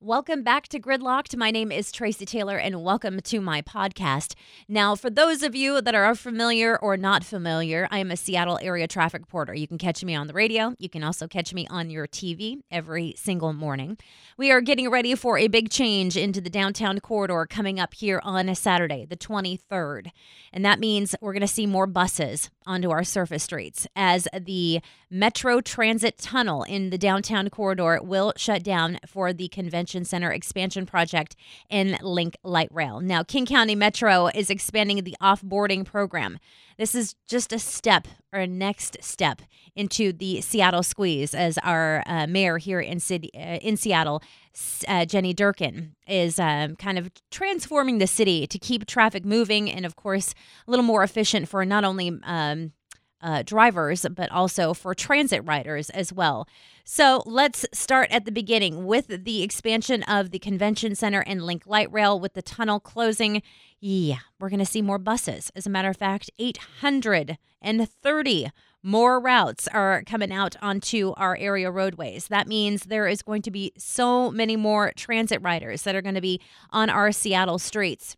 Welcome back to Gridlocked. My name is Tracy Taylor, and welcome to my podcast. Now, for those of you that are familiar or not familiar, I am a Seattle area traffic reporter. You can catch me on the radio. You can also catch me on your TV every single morning. We are getting ready for a big change into the downtown corridor coming up here on a Saturday, the 23rd. And that means we're going to see more buses onto our surface streets as the Metro Transit Tunnel in the downtown corridor will shut down for the convention center expansion project in Link Light Rail. Now, King County Metro is expanding the off-boarding program. This is just a step or a next step into the Seattle squeeze, as our uh, mayor here in city uh, in Seattle, uh, Jenny Durkan, is um, kind of transforming the city to keep traffic moving and, of course, a little more efficient for not only um, uh, drivers, but also for transit riders as well. So let's start at the beginning with the expansion of the convention center and Link Light Rail with the tunnel closing. Yeah, we're going to see more buses. As a matter of fact, 830 more routes are coming out onto our area roadways. That means there is going to be so many more transit riders that are going to be on our Seattle streets.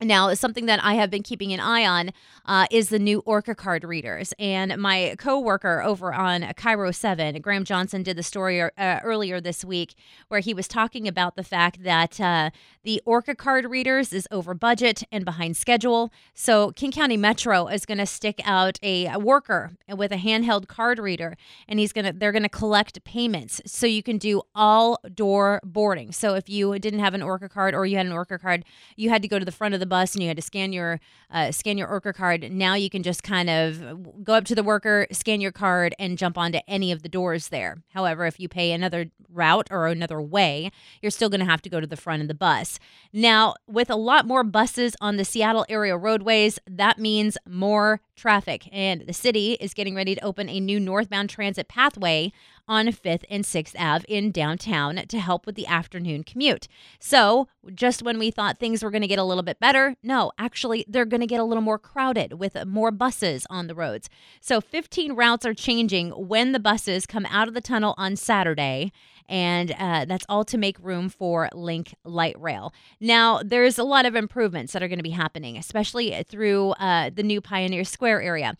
Now, something that I have been keeping an eye on uh, is the new Orca card readers. And my coworker over on KIRO 7, Graham Johnson, did the story uh, earlier this week where he was talking about the fact that uh, the Orca card readers is over budget and behind schedule. So, King County Metro is going to stick out a, a worker with a handheld card reader, and he's going to they're going to collect payments so you can do all door boarding. So, if you didn't have an Orca card or you had an Orca card, you had to go to the front of the the bus and you had to scan your uh, scan your Orca card. Now you can just kind of go up to the worker, scan your card, and jump onto any of the doors there. However, if you pay another route or another way, you're still going to have to go to the front of the bus. Now, with a lot more buses on the Seattle area roadways, that means more traffic, and the city is getting ready to open a new northbound transit pathway on 5th and 6th Ave in downtown to help with the afternoon commute. So, just when we thought things were going to get a little bit better, no, actually, they're going to get a little more crowded with more buses on the roads. So, 15 routes are changing when the buses come out of the tunnel on Saturday and uh, that's all to make room for Link Light Rail. Now, there's a lot of improvements that are going to be happening, especially through uh, the new Pioneer Square area.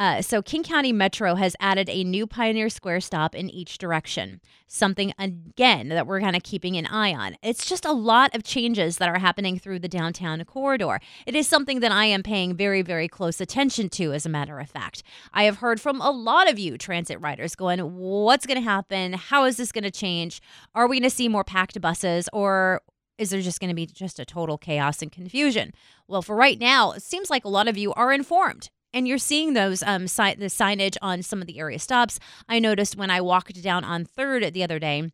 Uh, so, King County Metro has added a new Pioneer Square stop in each direction. Something, again, that we're kind of keeping an eye on. It's just a lot of changes that are happening through the downtown corridor. It is something that I am paying very, very close attention to, as a matter of fact. I have heard from a lot of you transit riders going, What's going to happen? How is this going to change? Are we going to see more packed buses? Or is there just going to be just a total chaos and confusion? Well, for right now, it seems like a lot of you are informed and you're seeing those um si- the signage on some of the area stops. I noticed when I walked down on Third the other day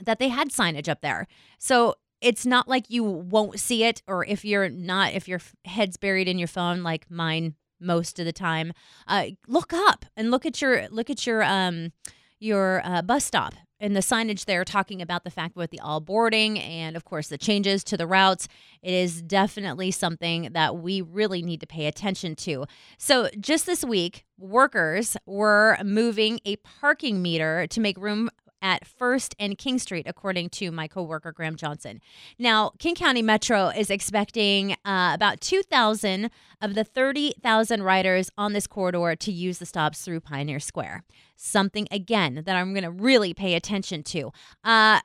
that they had signage up there. So it's not like you won't see it, or if you're not, if your head's buried in your phone, like mine most of the time, uh, look up and look at your look at your um your uh, bus stop and the signage there talking about the fact with the all boarding and of course the changes to the routes it is definitely something that we really need to pay attention to. So just this week workers were moving a parking meter to make room at First and King Street, according to my coworker Graham Johnson. Now, King County Metro is expecting uh, about 2,000 of the 30,000 riders on this corridor to use the stops through Pioneer Square. Something again that I'm going to really pay attention to. Uh,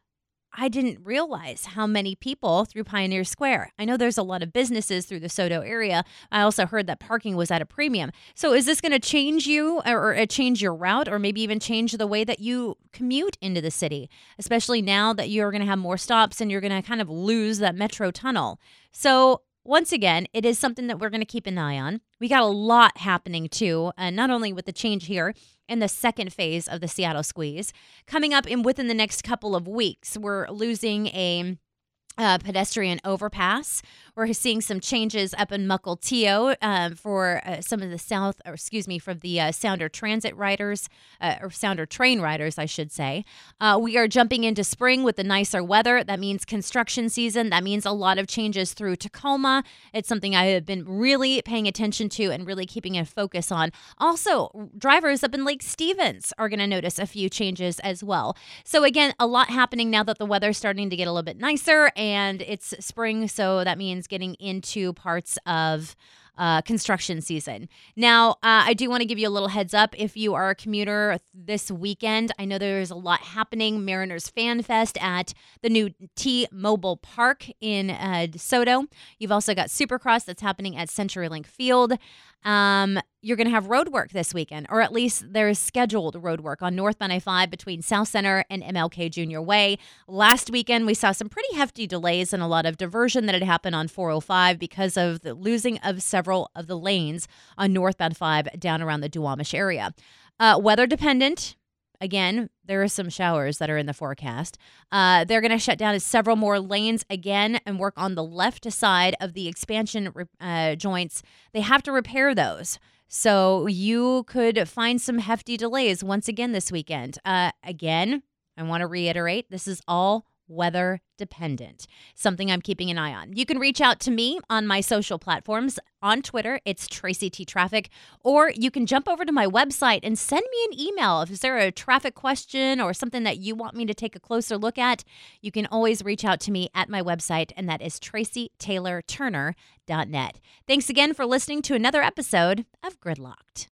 I didn't realize how many people through Pioneer Square. I know there's a lot of businesses through the SoDo area. I also heard that parking was at a premium. So is this going to change you or, or uh, change your route or maybe even change the way that you commute into the city, especially now that you're going to have more stops and you're going to kind of lose that metro tunnel. So once again, it is something that we're going to keep an eye on. We got a lot happening too, and not only with the change here in the second phase of the Seattle squeeze. Coming up in within the next couple of weeks, we're losing a uh, pedestrian overpass. We're seeing some changes up in Mukilteo um, for uh, some of the South, or excuse me, for the uh, Sounder Transit riders, uh, or Sounder train riders, I should say. Uh, we are jumping into spring with the nicer weather. That means construction season. That means a lot of changes through Tacoma. It's something I have been really paying attention to and really keeping a focus on. Also, drivers up in Lake Stevens are going to notice a few changes as well. So, again, a lot happening now that the weather's starting to get a little bit nicer and it's spring. So, that means getting into parts of uh, construction season. Now, uh, I do want to give you a little heads up if you are a commuter this weekend. I know there's a lot happening. Mariners Fan Fest at the new T Mobile Park in uh, DeSoto. You've also got Supercross that's happening at CenturyLink Field. Um, you're going to have road work this weekend, or at least there is scheduled road work on Northbound I 5 between South Center and MLK Junior Way. Last weekend, we saw some pretty hefty delays and a lot of diversion that had happened on 405 because of the losing of several of the lanes on Northbound 5 down around the Duwamish area. Uh, weather dependent, Again, there are some showers that are in the forecast. Uh, they're going to shut down several more lanes again and work on the left side of the expansion uh, joints. They have to repair those. So you could find some hefty delays once again this weekend. Uh, again, I want to reiterate this is all weather dependent. Something I'm keeping an eye on. You can reach out to me on my social platforms. On Twitter, it's Tracy T Traffic, or you can jump over to my website and send me an email. If there a traffic question or something that you want me to take a closer look at, you can always reach out to me at my website, and that is tracytaylorturner.net. Thanks again for listening to another episode of Gridlocked.